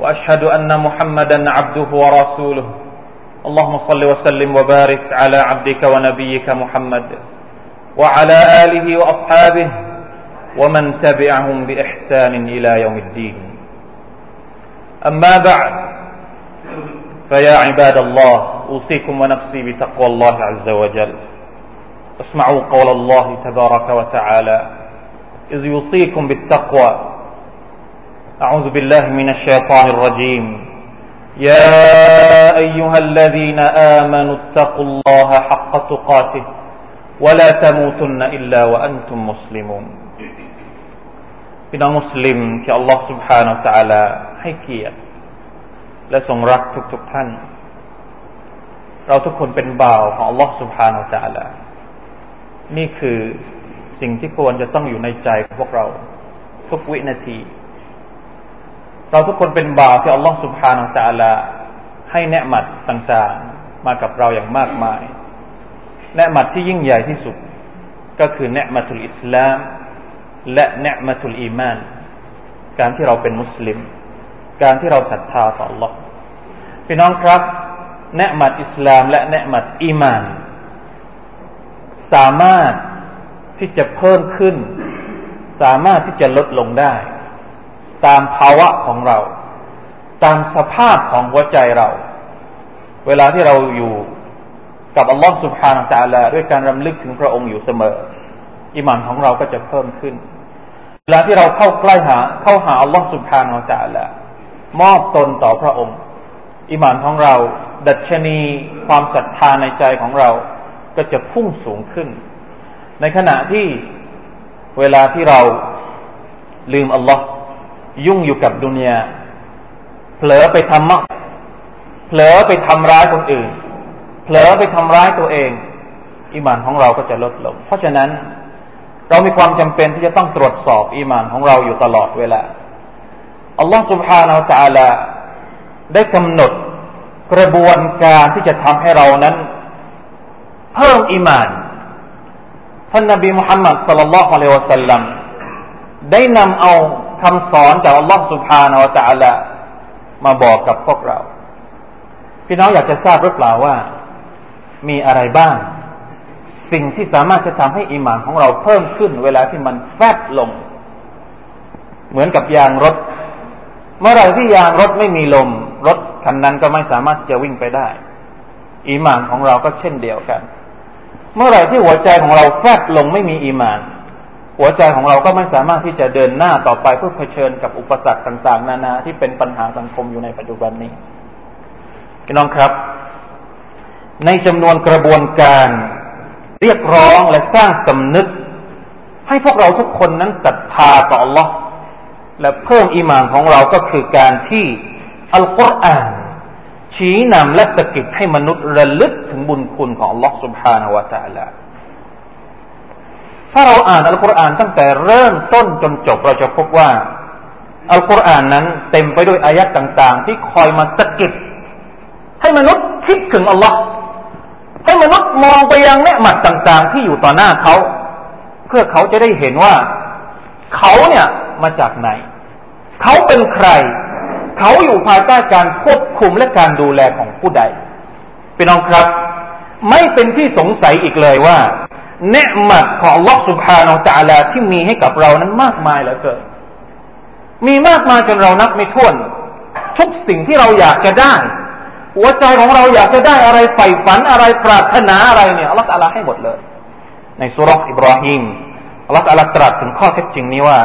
وأشهد أن محمدا عبده ورسوله. اللهم صل وسلم وبارك على عبدك ونبيك محمد وعلى آله وأصحابه ومن تبعهم بإحسان إلى يوم الدين. أما بعد فيا عباد الله أوصيكم ونفسي بتقوى الله عز وجل. اسمعوا قول الله تبارك وتعالى إذ يوصيكم بالتقوى أعوذ بالله من الشيطان الرجيم يا أيها الذين آمنوا اتقوا الله حق تقاته ولا تموتن إلا وأنتم مسلمون พี่น้องมุสลิมที่อัลลอฮ์ سبحانه และ تعالى ให้เกียรติและทรงรักทุกๆท่าน เราทุกคนเป็นบ่าวของอัลลอฮ์ سبحانه และ تعالى นี่คือสิ่งที่ควรจะต้องอยู่ในใจของพวกเรา ทุกวินาที เราทุกคนเป็นบ่าวที่อัลลอฮฺสุบฮานาอัลลอฮให้แนะมัดต่างๆ มากับเราอย่างมากมาย แนะมัดที่ยิ่งใหญ่ที่สุด ก็คือแนะมัตุลอิสลาม และแนะมัตุลอีมาน การที่เราเป็นมุสลิม การที่เราศรัทธาต่อ Allah พี่น้องครับ แนะมัดอิสลาม และแนะมัดอีมาน สามารถที่จะเพิ่มขึ้น สามารถที่จะลดลงได้ ตามภาวะของเรา ตามสภาพของหัวใจเรา เวลาที่เราอยู่กับอัลลอฮฺสุบฮานาตะลาด้วยการรำลึกถึงพระองค์อยู่เสมอ อิมานของเราก็จะเพิ่มขึ้น เวลาที่เราเข้าใกล้หา เข้าหาอัลลอฮฺสุบฮานาตะลามอบตนต่อพระองค์ อิมานของเรา ดัชนีความศรัทธาในใจของเราก็จะพุ่งสูงขึ้น ในขณะที่เวลาที่เราลืมอัลลอฮ์ ยุ่งอยู่กับดุนยาเผลอไปทำมักเผลอไปทำร้ายคนอื่น เผลอไปทำร้ายตัวเองอิมานของเราก็จะลดลง เพราะฉะนั้น เรามีความจำเป็นที่จะต้องตรวจสอบอีมานของเราอยู่ตลอดเวลาอัลลอฮ์ سبحانه และ تعالى ได้กำหนดกระบวนการที่จะทำให้เรานั้น เพิ่มอีมานท่านนบีมุฮัมมัดสัลลัลลอฮุอะลัยวะสัลลัมได้นำเอา คำสอนจากอัลลอฮฺสุบานาวตะอัลละมาบอกกับพวกเรา พี่น้องอยากจะทราบหรือเปล่าว่า มีอะไรบ้าง สิ่งที่สามารถจะทำให้อิหมานของเราเพิ่มขึ้น เวลาที่มันแฟบลง เหมือนกับยางรถ เมื่อไรที่ยางรถไม่มีลม รถคันนั้นก็ไม่สามารถจะวิ่งไปได้อิหมานของเราก็เช่นเดียวกัน เมื่อไรที่หัวใจของเราแฟบลงไม่มีอิหมาน หัวใจของเราก็ไม่สามารถที่จะเดินหน้าต่อไปเพื่อเผชิญกับอุปสรรคต่าง ๆ นานาที่เป็นปัญหาสังคมอยู่ในปัจจุบันนี้พี่น้องครับ ในจำนวนกระบวนการเรียกร้องและสร้างสำนึก ให้พวกเราทุกคนนั้นศรัทธาต่อ Allah และเพิ่มอิมานของเราก็คือการที่อัลกุรอานชี้นำและสะกิดให้มนุษย์ระลึกถึงบุญคุณของ Allah سبحانه และ تعالى ถ้าเราอ่านอัลกุรอานตั้งแต่เริ่มต้นจนจบเราจะพบว่า อัลกุรอานนั้นเต็มไปด้วยอายัดต่างๆ ที่คอยมาสกิดให้มนุษย์คิดถึงอัลลอฮ์ให้มนุษย์มองไปยังเนืหมัดต่างๆ ที่อยู่ต่อหน้าเขา เพื่อเขาจะได้เห็นว่า เขาเนี่ยมาจากไหน เขาเป็นใคร เขาอยู่ภายใต้การควบคุมและการดูแลของผู้ใดพี่น้องครับ ไม่เป็นที่สงสัยอีกเลยว่า เนืมัดของลอสุภาโนจาลาที่มีให้กับเรานั้นมากมายเหลือเกิน มีมากมายจนเรานับไม่ถ้วน ทุกสิ่งที่เราอยากจะได้ หัวใจของเราอยากจะได้อะไรใฝ่ฝันอะไรปรารถนาอะไรเนี่ยอัลลอฮฺตาลาให้หมดเลย ในสุรษอิบราฮิมอัลลอฮฺตาลาตรัสถึงข้อเท็จจริงนี้ว่า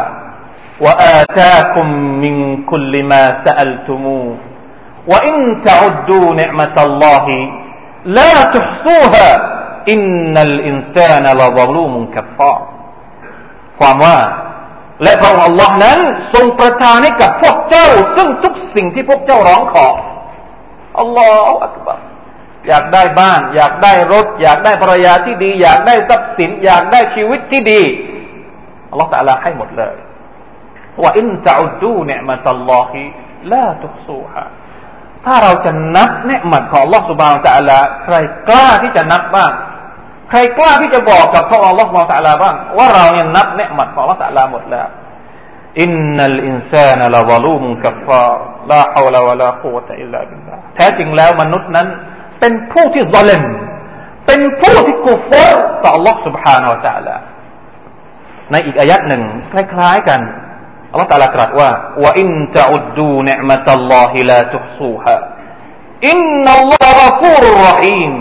อินนัลอินซานะลาบลูมุงกัฟาความว่า และพระองค์ Allah นั้นทรงประทานให้กับพวกเจ้า ซึ่งทุกสิ่งที่พวกเจ้าร้องขออัลลอฮฺอักบารอยากได้บ้าน อยากได้รถ อยากได้ภรรยาที่ดี อยากได้ทรัพย์สิน อยากได้ชีวิตที่ดีอัลลอฮฺตะลาให้หมดเลยว่าอินตะอุดูเนี่ยมาตัลลอฮิลาทุกสูฮะถ้าเราจะนับเนี่ยมัดของอัลลอฮฺสุบานตะลาใครกล้าที่จะนับบ้าง ใครกล้าที่จะบอกกับพระองค์ Allah سبحانه และ تعالى บ้างว่าเราเนี่ยนับเนืหมัดของ Allah تعالى หมดแล้วอินนัลอินซานละวลูมุกัฟฟารลาฮาวลาวะลากุวะตะอิลลาบิลลาแท้จริงแล้วมนุษย์นั้น เป็นผู้ที่ซาลิมเป็นผู้ที่กุฟรต่อ Allah سبحانه และ تعالى ในอีกอายัดหนึ่งคล้ายๆกันอัลลอฮฺตาลาตรัสว่าว่าอินตะอุดดูเนมตัลลอฮิลาตุซูฮะอินนัลลอฮฺฟูรรหีม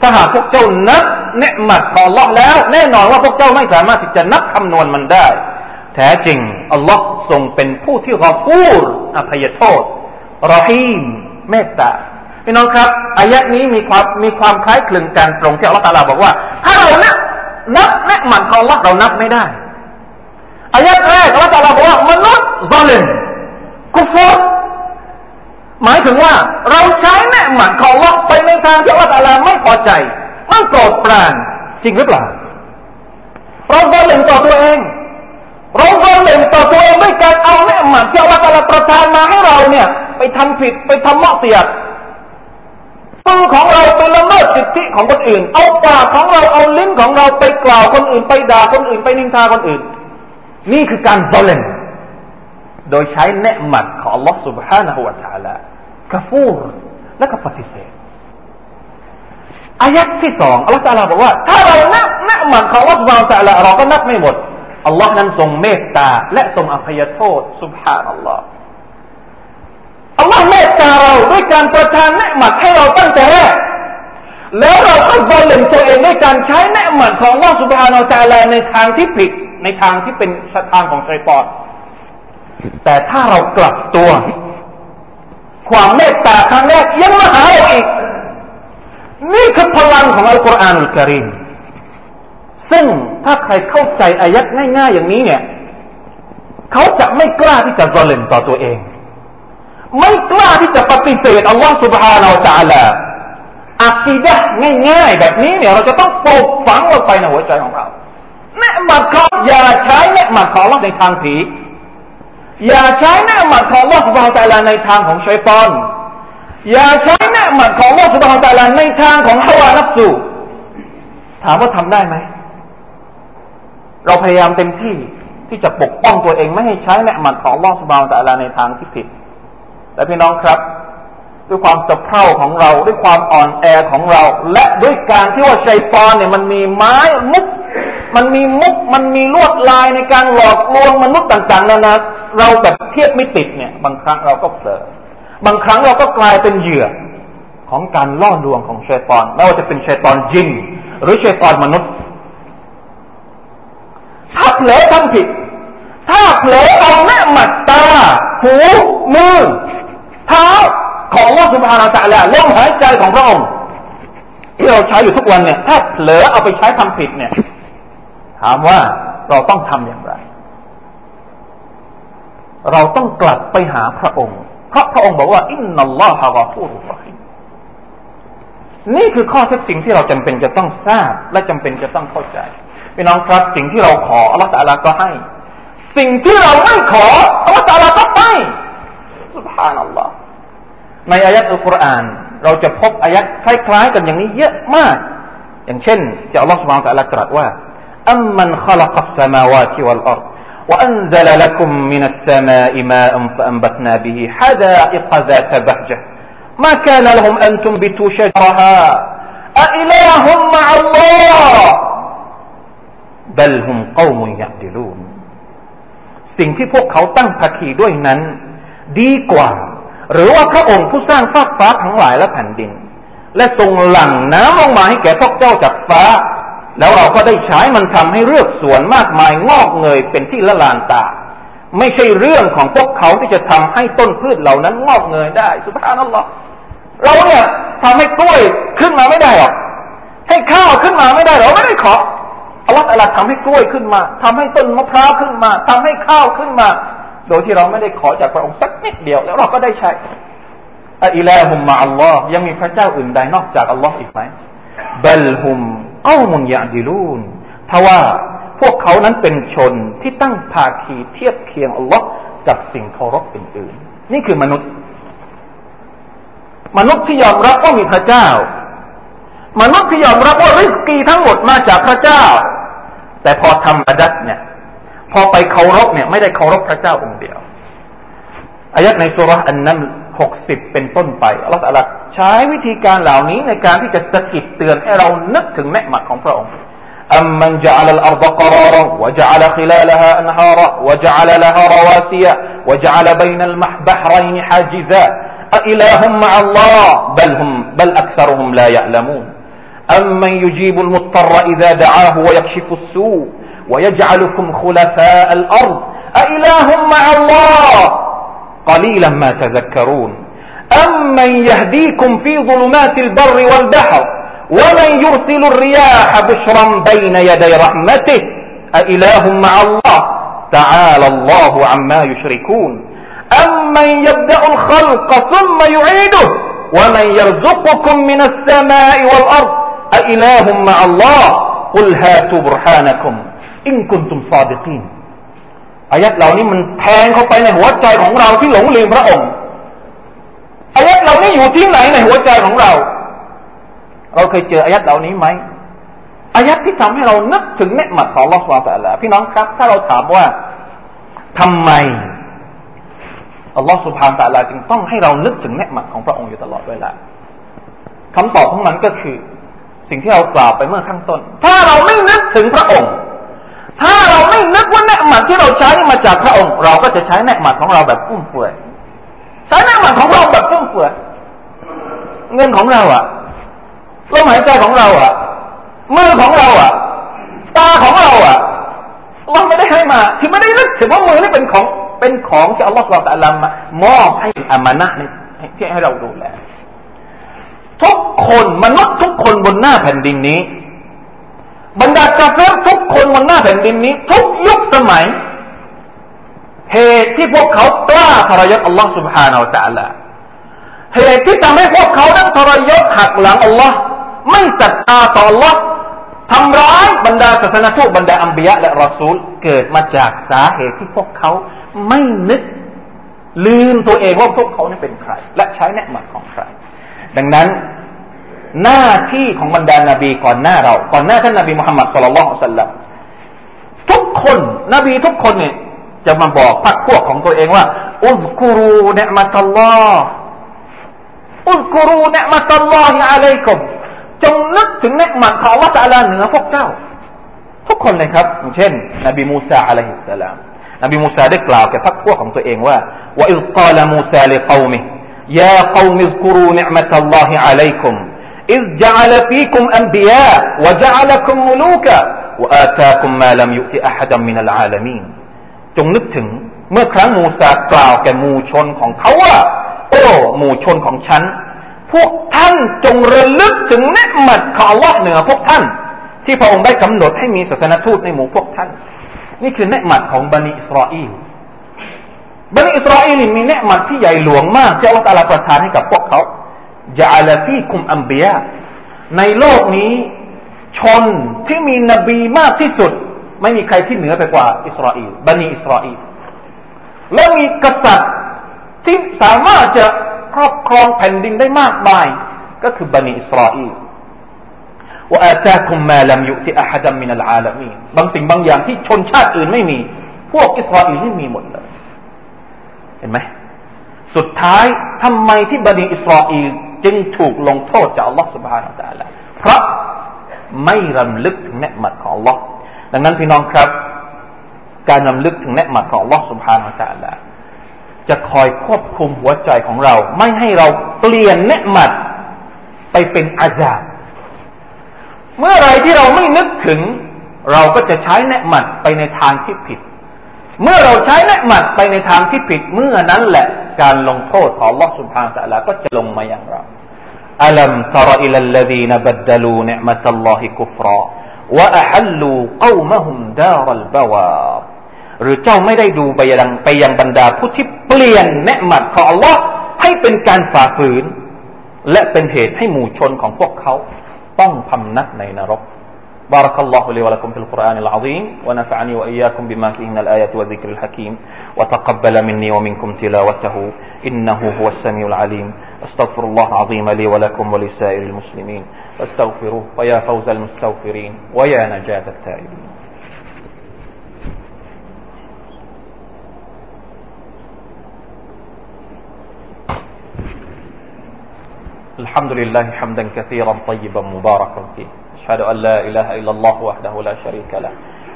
ถ้าหากพวกเจ้านับ เนืมัดของ Allah แล้ว แน่นอนว่าพวกเจ้าไม่สามารถที่จะนับคำนวณมันได้ แท้จริง อัลลอฮ์ทรงเป็นผู้ที่รอฟูรอภัยโทษรอฮีมเมตตาพี่น้องครับอายะนี้มีความมีความคล้ายคลึงกันตรงที่อัลลอฮฺตาลาบอกว่า ถ้าเรานับนับเนืมัดของ Allah เรานับไม่ได้อายะแรกอัลลอฮฺตาลาบอกว่ามนุษย์ซาลิมกุฟรหมายถึงว่าเราใช้แนืหมันของเราไปในทางที่อัลลอฮฺตาลาไม่พอใจ รธปรานจริงหรือเปล่าเราซาลิมต่อตัวเองเราซาลิมต่อตัวเองด้วยการเอาแนืหมันที่อัลลอฮฺตาลาประทานมาให้เราเนี่ย ไปทำผิดไปทำมะเสียดมือของเราไปละเมิดสิทธิของคนอื่น เอาปากของเราเอาลิ้นของเราไปกล่าวคนอื่น ไปด่าคนอื่น ไปนินทาคนอื่นนี่คือการซอเลนโดยใช้เนืหมัดของ Allah سبحانه และ تعالى กฟูรและก็ปฏิเสธ อายักที่สองอัลลอฮฺตาลาบอกว่า ถ้าเรานับนับมันของอัลลอฮฺตาลาเราก็นับไม่หมดอัลลอฮ์นั้นทรงเมตตา และทรงอภัยโทษสุบฮานอัลลอฮ์อัลลอฮ์เมตตาเราด้วยการประทานเนืหมัดให้เราตั้งแต่แรกแล้วเราก็บอลเลนตัวเองด้วยการใช้เนืหมัดของวัลสุบฮานอัลตาลาในทางที่ผิดในทางที่เป็นสทางของชัยปอนแต่ถ้าเรากลับตัว ความเมตตาครั้งแรกยังมาหาเราอีก นี่คือพลังของอัลกุรอานอัลกริมซึ่งถ้าใครเข้าใจอายัดง่ายๆ อย่างนี้เนี่ย เขาจะไม่กล้าที่จะซอเลนต่อตัวเอง ไม่กล้าที่จะปฏิเสธอัลลอฮฺสุบฮานาอัลตะลาอักีดะง่ายๆ แบบนี้เนี่ยเราจะต้องปลูกฝังลงไปในหัวใจของเราเนะมัดเขาอย่าใช้เนะมัดของเราในทางผีอย่าใช้เนะมัดเขางเราของเราแต่ละในทางของชัยปอน อย่าใช้เนืหมัดของเราสุบฮานตะลาในทางของฮาวานับสูถามว่าทำได้ไหม เราพยายามเต็มที่ที่จะปกป้องตัวเองไม่ให้ใช้เนืหมัดของลอสุบฮานตะลาในทางที่ผิด และพี่น้องครับ ด้วยความสะเพร่าของเราด้วยความอ่อนแอของเรา และด้วยการที่ว่าชัยปอนเนี่ยมันมีไม้มุกมันมีมุกมันมีลวดลายในการหลอกลวงมนุษย์ต่าง ๆ นานาเราแบบเทียบไม่ติดเนี่ย บางครั้งเราก็เผลอ บางครั้งเราก็กลายเป็นเหยื่อของการล่อลวงของชัยปอนไม่ว่าจะเป็นชัยปอนจินหรือชัยปอนมนุษย์ถ้าเผลอทำผิด ถ้าเผลอเอาแม่หมัดตา หูมือเท้าของว่าสุภานาตะแล้วลมหายใจของพระองค์ที่เราใช้อยู่ทุกวันเนี่ย ถ้าเผลอเอาไปใช้ทำผิดเนี่ย ถามว่าเราต้องทำอย่างไร เราต้องกลับไปหาพระองค์ เพราะพระองค์บอกว่าอินนัลลอฮะกอฟูรุรหิมนี่คือข้อเท็จจริงที่เราจำเป็นจะต้องทราบ และจำเป็นจะต้องเข้าใจพี่น้องครับสิ่งที่เราขออัลลอฮฺตะลาก็ให้ สิ่งที่เราไม่ขออัลลอฮฺตะลาก็ให้สุบฮานัลลอฮ์ในอายัดอัลกุรอานเราจะพบอายัดคล้ายๆ กันอย่างนี้เยอะมาก อย่างเช่นที่อัลลอฮฺสุบฮานตะลาตรัสว่าอัมมันขลักอัสสมาวาติวัลอัร وأنزل لكم من السماء ماء فأنبتنا به حدائق ذات بهجة ما كان لهم أن تنبتوا شجرها أإله مع الله بل هم قوم يعدلون สิ่งที่พวกเขาตั้งภาคีด้วยนั้น ดีกว่าหรือว่าพระองค์ผู้สร้างฟากฟ้าทั้งหลายและแผ่นดิน และทรงหลั่งน้ำลงมาให้แก่พวกเจ้าจากฟ้า แล้วเราก็ได้ใช้มันทำให้เลือกสวนมากมายงอกเงยเป็นที่ละลานตา ไม่ใช่เรื่องของพวกเขาที่จะทำให้ต้นพืชเหล่านั้นงอกเงยได้สุภาพนั่นหรอเราเนี่ยทำให้กล้วยขึ้นมาไม่ได้หรอกให้ข้าวขึ้นมาไม่ได้เราไม่ได้ขออัลลอฮฺอะไรทำให้กล้วยขึ้นมาทำให้ต้นมะพร้าวขึ้นมาทำให้ข้าวขึ้นมา โดยที่เราไม่ได้ขอจากพระองค์สักนิดเดียวแล้วเราก็ได้ใช้อิลาฮุมมะอัลลอฮ์ยังมีพระเจ้าอื่นใดนอกจากอัลลอฮ์อีกไหมบัลฮุม อัลมุนยาดิลูนทว่าพวกเขานั้นเป็นชนที่ตั้งภาคีเทียบเคียงอัลลอฮ์กับสิ่งเคารพอื่นๆ นี่คือมนุษย์ มนุษย์ที่ยอมรับว่ามีพระเจ้า มนุษย์ที่ยอมรับว่าริสกีทั้งหมดมาจากพระเจ้า แต่พอทำบัดัดเนี่ย พอไปเคารพเนี่ย ไม่ได้เคารพพระเจ้าองค์เดียวอายัดในสุรษอันนั้น หกสิบเป็นต้นไปอัลลอฮฺใช้วิธีการเหล่านี้ในการที่จะสะกิดเตือนให้เรานึกถึงเนืหมัดของพระองค์ أمن جعل الأرض قرارا وجعل خلالها أنهارا وجعل لها رواسي وجعل بين البحرين حاجزا أإله مع الله بل هم بل أكثرهم لا يعلمون أمن يجيب المضطر إذا دعاه ويكشف السوء ويجعلكم خلفاء الأرض أإله مع الله قليلا ما تذكرون. أمن يهديكم في ظلمات البر والبحر ومن يرسل الرياح بشرا بين يدي رحمته؟ أإله مع الله؟ تعالى الله عما يشركون. أمن يبدأ الخلق ثم يعيده؟ ومن يرزقكم من السماء والأرض؟ أإله مع الله؟ قل هاتوا برهانكم. إن كنتم صادقين. อายัดเหล่านี้มันแทงเข้าไปในหัวใจของเราที่หลงลืมพระองค์อายัดเหล่านี้อยู่ที่ไหนในหัวใจของเรา เราเคยเจออายัดเหล่านี้ไหมอายัดที่ทำให้เรานึกถึงเนืหมัดของลอสวาแต่ละพี่น้องครับ ถ้าเราถามว่าทำไมอัลลอฮฺสุบฮานตะลาจึงต้องให้เรานึกถึงเนืหมัดของพระองค์อยู่ตลอดเวลาคำตอบของมันก็คือ สิ่งที่เรากล่าวไปเมื่อข้างต้น ถ้าเราไม่นึกถึงพระองค์ ถ้าเราไม่นึกว่าเนืหมัดที่เราใช้มาจากพระองค์ เราก็จะใช้เนืหมัดของเราแบบฟุ่มเฟือยใช้เนืหมัดของเราแบบฟุ่มเฟือยเงินของเราอะลมหายใจของเราอะมือของเราอะตาของเราอะเราไม่ได้ให้มาที่ไม่ได้นึกถึงว่ามือนี่เป็นของเป็นของที่อัลลอฮฺสุบตะลามามอบให้อามานะนี่ที่ให้เราดูแลทุกคนมนุษย์ทุกคนบนหน้าแผ่นดินนี้ บรรดากาเฟรทุกคนบนหน้าแผ่นดินนี้ ทุกยุคสมัย เหตุที่พวกเขากล้าทรยศอัลลอฮ์ سبحانه และ تعالى เหตุที่ทำให้พวกเขานั้นทรยศหักหลังอัลลอฮ์ไม่ศรัทธาต่ออัลลอฮ์ทำร้ายบรรดาศาสนาทูตบรรดาอัมบียะและรอซูล เกิดมาจากสาเหตุที่พวกเขาไม่นึก ลืมตัวเองว่าพวกเขานี่เป็นใคร และใช้แนะนำของใคร ดังนั้น หน้าที่ของบรรดานาบีก่อนหน้าเรา ก่อนหน้าท่านนาบีมุฮัมมัดสุลลัลสัลลัมทุกคน นบีทุกคนเนี่ยจะมาบอกพรรคพวกของตัวเองว่า อุซกุรูเนมัตัลลอฮ์อุซกุรูเนมัตัลลอฮิอะลัยกุมจงนึกถึงเนืมัดของอัลลอฮฺตะลาเหนือพวกเจ้า ทุกคนเลยครับอย่างเช่น นบีมูซาอะลัยฮิสสลามนบีมูซาได้กล่าวแก่พรรคพวกของตัวเองว่าว่าอิลกาลมูซาลิกอมิยา قوم اذكروا نعمة الله عليكم إذ جعل فيكم أنبياء وجعلكم ملوكا وآتاكم ما لم يؤت أحدا من العالمين จงนึกถึงเมื่อครั้งมูซากล่าวแก่หมู่ชนของเขาว่า โอ้หมู่ชนของฉัน พวกท่านจงระลึกถึงเนืหมัดของอัลลอฮ์เหนือพวกท่าน ที่พระองค์ได้กำหนดให้มีศาสนทูตในหมู่พวกท่าน นี่คือเนืหมัดของบันิอิสราเอลบันิอิสราเอลมีเนืหมัดที่ใหญ่หลวงมากที่อัลลอฮ์ประทานให้กับพวกเขา จาลฟีคุมอัมบียในโลกนี้ชนที่มีนบีมากที่สุด ไม่มีใครที่เหนือไปกว่าอิสราเอลบันีอิสราเอลและมีกษัตริย์ที่สามารถจะครอบครองแผ่นดินได้มากมาย ก็คือบันีอิสราเอลว่าอาตาคุมมาลัมยุติอาฮัดัมมินัลอาลามีบางสิ่งบางอย่างที่ชนชาติอื่นไม่มี พวกอิสราเอลนี่มีหมดเลยเห็นไหมสุดท้ายทำไมที่บันีอิสราเอล จึงถูกลงโทษจากอัลลอฮ์สุบฮานาตะละเพราะไม่รำลึกถึงเนมัดของอัลลอฮ์ดังนั้นพี่น้องครับ การรำลึกถึงเนมัดของอัลลอฮ์สุบฮานาตะละจะคอยควบคุมหัวใจของเรา ไม่ให้เราเปลี่ยนเนมัดไปเป็นอาญาเมื่อไรที่เราไม่นึกถึง เราก็จะใช้เนมัดไปในทางที่ผิด เมื่อเราใช้เนมัดไปในทางที่ผิดเมื่อนั้นแหละ การลงโทษของ Allah سبحانه และ تعالى ก็จะลงมาอย่างเราอัลัมตรอิลลลีนบัดลูเนมตัลลอฮิกุฟรอวะอัฮัลลูกอมะฮุมดารัลบาวาหรือเจ้าไม่ได้ดูไปยังไปยังบรรดาผู้ที่เปลี่ยนเนืหมัดของ Allah ให้ ให้เป็นการฝ่าฝืน และเป็นเหตุให้หมู่ชนของพวกเขาต้องพำนักในนรก بارك الله لي ولكم في القرآن العظيم ونفعني وإياكم بما فيه من الآيات والذكر الحكيم وتقبل مني ومنكم تلاوته إنه هو السميع العليم. أستغفر الله العظيم لي ولكم ولسائر المسلمين. فاستغفروه ويا فوز المستغفرين ويا نجاة التائبين. الحمد لله حمدا كثيرا طيبا مباركا فيه. وأشهد أن لا إله إلا الله وحده لا شريك له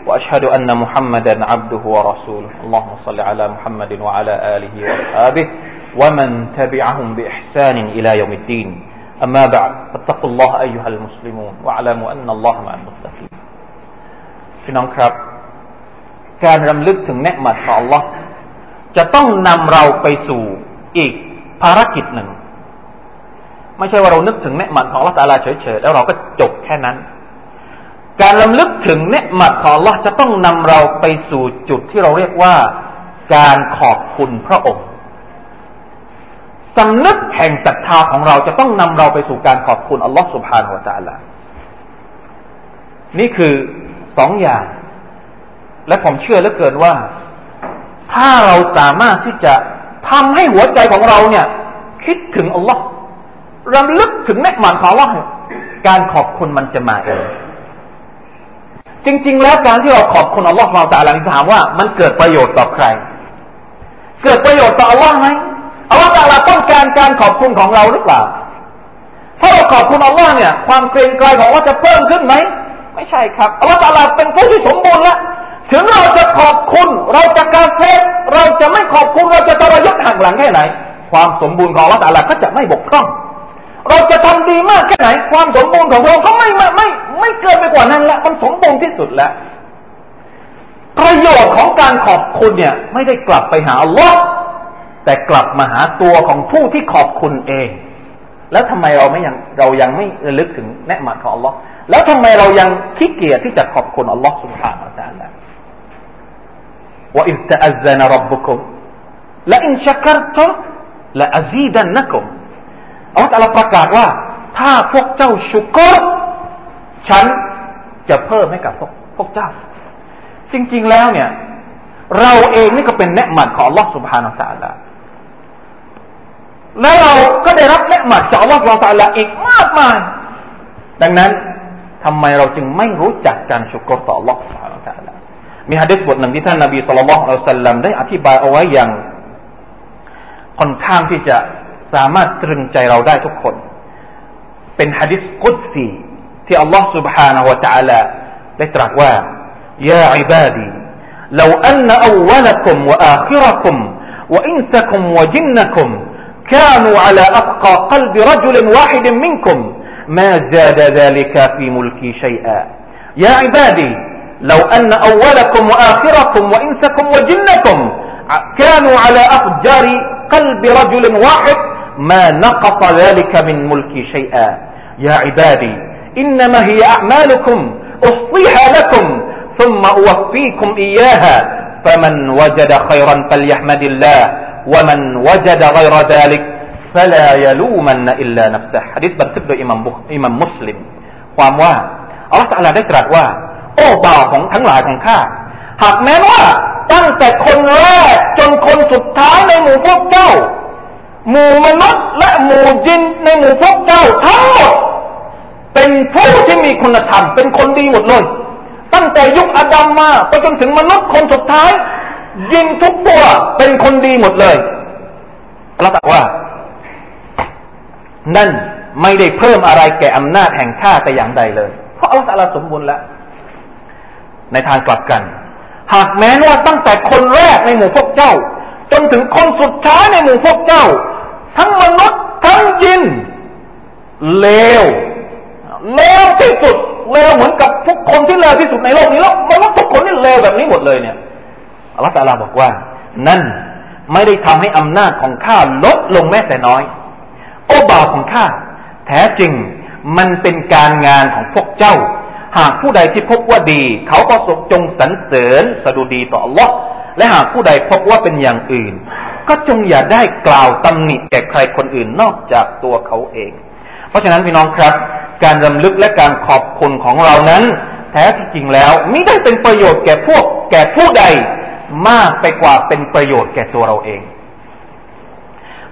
وأشهد أن محمدا عبده ورسوله. اللهم صل على محمد وعلى آله وأصحابه ومن تبعهم بإحسان إلى يوم الدين. أما بعد فاتقوا الله أيها المسلمون واعلموا أن الله مع المتقين. พี่น้องครับ نعم نعمة الله จะต้องนำเราไปสู่อีกภารกิจหนึ่ง ไม่ใช่ว่าเรานึกถึงเนืหมัดของละตาลาเฉยๆแล้วเราก็จบแค่นั้น การลำลึกถึงเนืหมัดของละจะต้องนำเราไปสู่จุดที่เราเรียกว่า การขอบคุณพระองค์สำนึกแห่งศรัทธาของเราจะต้องนำเราไปสู่การขอบคุณอัลลอฮฺสุบฮานวอัลลอนี่คือสองอย่าง และผมเชื่อเหลือเกินว่า ถ้าเราสามารถที่จะทำให้หัวใจของเราเนี่ย คิดถึงอัลลอฮ์ รำลึกถึงเนืหมันของอัลลอฮ์การขอบคุณมันจะมาเองจริง ๆ แล้วการที่เราขอบคุณอัลลอฮ์เราแต่ละถามว่ามันเกิดประโยชน์ต่อใคร เกิดประโยชน์ต่ออัลลอฮ์ไหมอัลลอฮ์ตาลาต้องการการขอบคุณของเราหรือเปล่าถ้าเราขอบคุณอัลลอฮ์เนี่ย ความเกรงไกรของเราจะเพิ่มขึ้นไหมไม่ใช่ครับอัลลอฮ์ตาลาเป็นผู้ที่สมบูรณ์แล้วถึงเราจะขอบคุณ เราจะการเทศเราจะไม่ขอบคุณเราจะตระยศห่างหลังแค่ไหน ความสมบูรณ์ของอัลลอฮ์ตาลาก็จะไม่บกพร่อง เราจะทำดีมากแค่ไหนความสมบูรณ์ของเราก็ไม่ไม่ไม่ไม่เกินไปกว่านั้นละมันสมบูรณ์ที่สุดแล้วประโยชน์ของการขอบคุณเนี่ย ไม่ได้กลับไปหาอัลลอฮ์แต่กลับมาหาตัวของผู้ที่ขอบคุณเอง แล้วทำไมเราไม่ยังเรายังไม่ระลึกถึงแนะมัดของอัลลอฮ์แล้วทำไมเรายังขี้เกียจที่จะขอบคุณอัลลอฮ์สุบฮานาอัลลอฮ์ว่าอิตะอัลซนรับบุคุมและอินชักรตุมและอาซีดันนักุม อัลลอฮ์ประกาศว่า ถ้าพวกเจ้าชุกรฉันจะเพิ่มให้กับพวกพวกเจ้า จริง ๆแล้วเนี่ย เราเองนี่ก็เป็นแนหมัดของอัลลอฮ์สุบฮานาอัลลอฮและเราก็ได้รับเนหมัดจากอัลลอฮฺเราตาลาอีกมากมาย ดังนั้นทำไมเราจึงไม่รู้จักการชุกรต่ออัลลอฮฺเราตาลามีฮะดิษบทหนึ่งที่ท่านนบีสุลต่านละสัลลัมได้อธิบายเอาไว้อย่างค่อนข้างที่จะสามารถตรึงใจเราได้ทุกคน เป็นฮะดิษกุดซีที่อัลลอฮฺ سبحانه และ تعالى ได้ตรัสว่ายาอิบาดี لو أن أولكم وآخركم وإنسكم وجنكم كانوا على أتقى قلب رجل واحد منكم ما زاد ذلك في ملكي شيئا يا عبادي لو أن أولكم وآخركم وإنسكم وجنكم كانوا على أفجار قلب رجل واحد ما نقص ذلك من ملكي شيئا يا عبادي إنما هي أعمالكم أحصيها لكم ثم أوفيكم إياها فمن وجد خيرا فليحمد الله ومن وجد غير ذلك فلا يلومن إلا نفسه ฮะดิษบันทึกโดยอิมามบุอิมามมุสลิมความว่าอัลลอฮฺตะลาได้ตรัสว่า โอ้บ่าวของทั้งหลายของข้าหากแม้ว่าตั้งแต่คนแรกจนคนสุดท้ายในหมู่พวกเจ้า หมู่มนุษย์และหมู่จินในหมู่พวกเจ้าทั้งหมด เป็นผู้ที่มีคุณธรรม เป็นคนดีหมดเลย ตั้งแต่ยุคอาดัมมาไปจนถึงมนุษย์คนสุดท้าย ยิงทุกตัวเป็นคนดีหมดเลยเราตรัสว่า นั่นไม่ได้เพิ่มอะไรแก่อำนาจแห่งข้าแต่อย่างใดเลย เพราะอัลลอฮฺสมบูรณ์แล้ว ในทางกลับกัน หากแม้ว่าตั้งแต่คนแรกในหมู่พวกเจ้า จนถึงคนสุดท้ายในหมู่พวกเจ้า ทั้งมนุษย์ทั้งยิน เลว เลวที่สุด เลวเหมือนกับทุกคนที่เลวที่สุดในโลกนี้แล้วมนุษย์ทุกคนนี่เลวแบบนี้หมดเลยเนี่ยอัลลอฮฺตาลาบอกว่า นั่นไม่ได้ทำให้อำนาจของข้าลดลงแม้แต่น้อย โอ้บ่าวของข้าแท้จริงมันเป็นการงานของพวกเจ้า หากผู้ใดที่พบว่าดี เขาก็จงสรรเสริญสดุดีต่ออัลลอฮ์และหากผู้ใดพบว่าเป็นอย่างอื่น ก็จงอย่าได้กล่าวตำหนิแก่ใครคนอื่นนอกจากตัวเขาเอง เพราะฉะนั้นพี่น้องครับ การรำลึกและการขอบคุณของเรานั้น แท้ที่จริงแล้วไม่ได้เป็นประโยชน์แก่พวก แก่ผู้ใดมากไปกว่าเป็นประโยชน์แก่ตัวเราเอง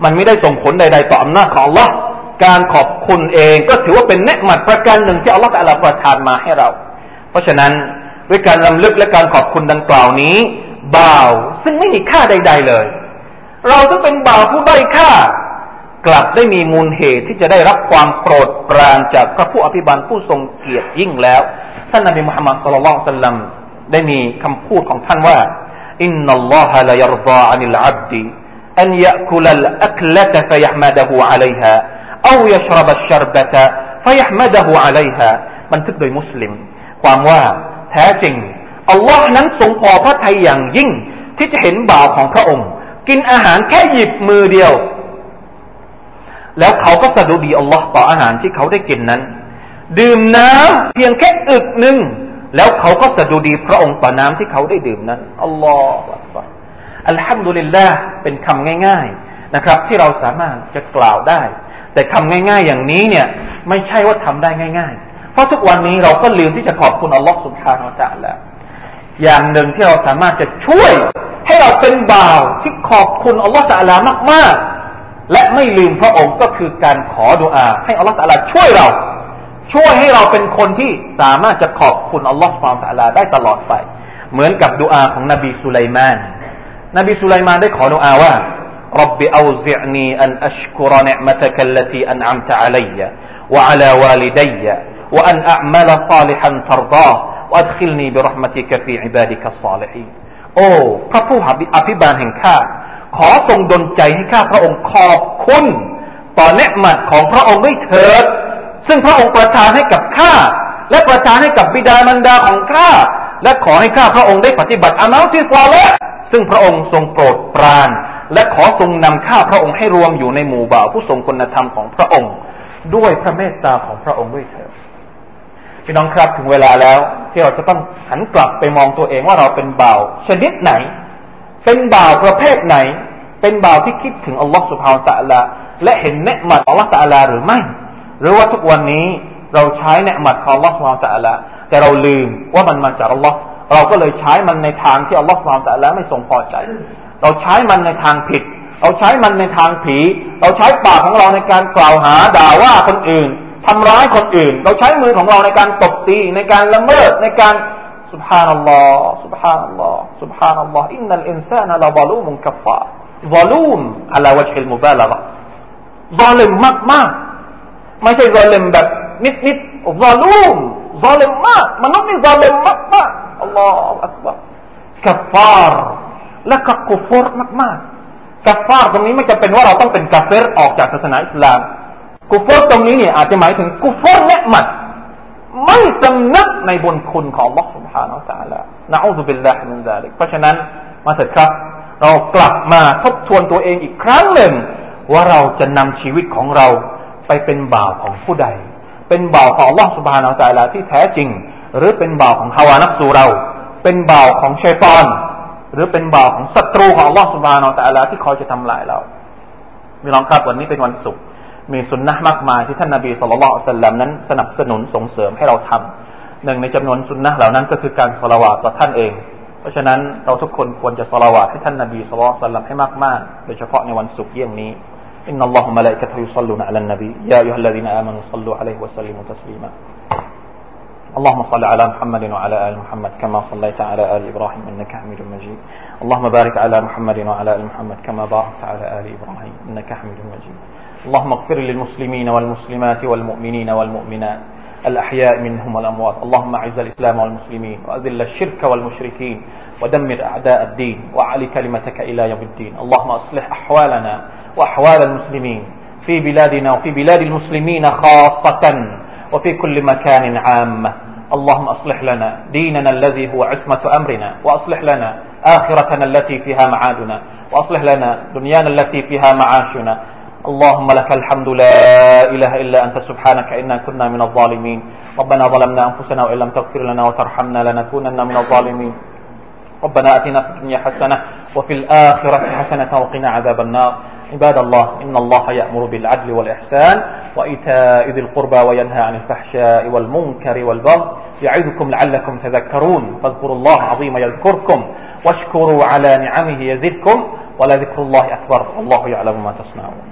มันไม่ได้ส่งผลใด ๆ ต่ออำนาจของ Allah การขอบคุณเองก็ถือว่าเป็นเนืหมัดประการหนึ่งที่อัลลอฮฺตประทานมาให้เรา เพราะฉะนั้นด้วยการลำลึกและการขอบคุณดังกล่าวนี้บ่าวซึ่งไม่มีค่าใด ๆ เลย เราจะเป็นบ่าวผู้ได้อยค่ากลับได้มีมูลเหตุที่จะได้รับความโปรดปรานจากพระผู้อภิบาลผู้ทรงเกียรติยิ่งแล้วท่านนบีมุฮัมมัดสุลลัลสัลลัมได้มีคำพูดของท่านว่าอินนัลลอฮะลายรดาอันิลอับดีอันยะคุลลอักลตะฟยหมดะฮูอะลัยฮะอาวยชรบัชรบะตะฟยหมดะฮูอะลัยฮะบันทึกโดยมุสลิม ความว่าแท้จริงอัลลอฮ์นั้นทรงพอพระทัยอย่างยิ่งที่จะเห็นบ่าวของพระองค์ กินอาหารแค่หยิบมือเดียว แล้วเขาก็สะดุดีอัลลอฮ์ต่ออาหารที่เขาได้กินนั้น ดื่มน้ำเพียงแค่อึกหนึ่งแล้วเขาก็สะดุดีพระองค์ต่อน้ำที่เขาได้ดื่มนั้นอัลลอฮฺอัลฮัมดุลิลลาห์เป็นคำง่าย ๆนะครับ ที่เราสามารถจะกล่าวได้ แต่คำง่าย ๆ อย่างนี้เนี่ย ไม่ใช่ว่าทำได้ง่าย ๆ เพราะทุกวันนี้เราก็ลืมที่จะขอบคุณอัลลอฮ์สุบฮานาอัลลอฮอย่างหนึ่งที่เราสามารถจะช่วย ให้เราเป็นบ่าวที่ขอบคุณอัลลอฮ์ตะลามากๆ และไม่ลืมพระองค์ก็คือการขอดุอา ให้อัลลอฮ์ตะลาช่วยเรา ช่วยให้เราเป็นคนที่สามารถจะขอบคุณอัลลอฮ์สุบฮานาอัลลอฮได้ตลอดไป เหมือนกับดุอาของนบีสุไลมาน นบีสุไลมานได้ขอดุอาว่า رب أوزعني أن أشكر نعمتك التي أنعمت علي وعلى والدي وأن أعمل صالحا ترضاه وأدخلني برحمتك في عبادك الصالحين โอ้พระผู้อภิบาลแห่งข้าขอทรงดลใจให้ข้าพระองค์ขอบคุณต่อเนืหมัดของพระองค์ด้วยเถิด ซึ่งพระองค์ประทานให้กับข้าและประทานให้กับบิดามารดาของข้าและขอให้ข้าพระองค์ได้ปฏิบัติอามัลที่ซอละซึ่งพระองค์ทรงโปรดปราน และขอทรงนำข้าพระองค์ให้รวมอยู่ในหมู่บ่าวผู้ทรงคุณธรรมของพระองค์ ด้วยพระเมตตาของพระองค์ด้วยเถิด พี่น้องครับถึงเวลาแล้ว ที่เราจะต้องหันกลับไปมองตัวเองว่าเราเป็นบ่าวชนิดไหน เป็นบ่าวประเภทไหน เป็นบ่าวที่คิดถึงอัลลอฮฺสุบฮาวตะลาและเห็นเนืหมัดอัลลอฮฺตะลาหรือไม่ หรือว่าทุกวันนี้เราใช้เนืหมัดของอัลลอฮฺสุบฮาวตะลาแต่เราลืมว่ามันมาจากอัลลอฮ์เราก็เลยใช้มันในทางที่อัลลอฮฺสุบฮาวตะลาไม่ทรงพอใจ เราใช้มันในทางผิด เราใช้มันในทางผี เราใช้ปากของเราในการกล่าวหาด่าว่าคนอื่น ทำร้ายคนอื่น เราใช้มือของเราในการตบตีในการละเมิดในการسبحان الله سبحان الله سبحان الله إن الإنسان لظلوم كفار ظلوم على وجه المبالغة ظالم มากมากไม่ใช่ ظالم แบบนิดนิด ظلوم ظالم มากมนุษย์นี่ ظالم มากมาก الله أكبر كفار และก็ كفر มากมาก كفار ตรงนี้ไม่จำเป็นว่าเราต้องเป็น كافر ออกจากศาสนาอิสลาม กุฟรตรงนี้เนี่ยอาจจะหมายถึงกุฟรเนะมัดไม่สำนึกในบุญคุณของ Allah سبحانه และ تعالى นะอูซุบิลลาฮิมินซาลิกเพราะฉะนั้นมาเถิดครับ เรากลับมาทบทวนตัวเองอีกครั้งหนึ่ง ว่าเราจะนำชีวิตของเราไปเป็นบ่าวของผู้ใด เป็นบ่าวของ Allah سبحانه และ تعالى ที่แท้จริง หรือเป็นบ่าวของฮาวานักสูเรา เป็นบ่าวของชัยตอนหรือเป็นบ่าวของศัตรูของอัลลอฮฺสุบฮานาอัลลอฮฺที่คอยจะทำลายเรามีลองครับวันนี้เป็นวันศุกร์ มีสุนนะมากมายที่ท่านนาบีสุลต่านสัลลัมนั้นสนับสนุนส่งเสริมให้เราทำหนึ่งในจำนวนสุนนะเหล่านั้นก็คือการสละวาต่อท่านเอง เพราะฉะนั้นเราทุกคนควรจะสละวาให้ท่านนาบีสุลต่านสัลลัมให้มากๆ โดยเฉพาะในวันศุกร์เยี่ยงนี้ إن الله وملائكته يصلون على النبي يا أيها الذين آمنوا صلوا عليه وسلموا تسليما اللهم صل على محمد وعلى ال محمد كما صليت على ال ابراهيم انك حميد مجيد اللهم بارك على محمد وعلى ال محمد كما باركت على ال ابراهيم انك حميد مجيد اللهم اغفر للمسلمين والمسلمات والمؤمنين والمؤمنات الأحياء منهم والأموات. اللهم أعز الإسلام والمسلمين وأذل الشرك والمشركين ودمر أعداء الدين وعلي كلمتك إلى يوم الدين. اللهم أصلح أحوالنا وأحوال المسلمين في بلادنا وفي بلاد المسلمين خاصة وفي كل مكان عامة. اللهم أصلح لنا ديننا الذي هو عصمة أمرنا وأصلح لنا آخرتنا التي فيها معادنا وأصلح لنا دنيانا التي فيها معاشنا. اللهم لك الحمد لا إله إلا أنت سبحانك إنا كنا من الظالمين. ربنا ظلمنا أنفسنا وإن لم تغفر لنا وترحمنا لنكونن من الظالمين. ربنا آتنا في الدنيا حسنة وفي الآخرة حسنة وقنا عذاب النار. عباد الله إن الله يأمر بالعدل والإحسان وإيتاء ذي القربى وينهى عن الفحشاء والمنكر والبغي. يعظكم لعلكم تذكرون. فاذكروا الله عظيم يذكركم واشكروا على نعمه يزدكم ولذكر الله أكبر. والله يعلم ما تصنعون.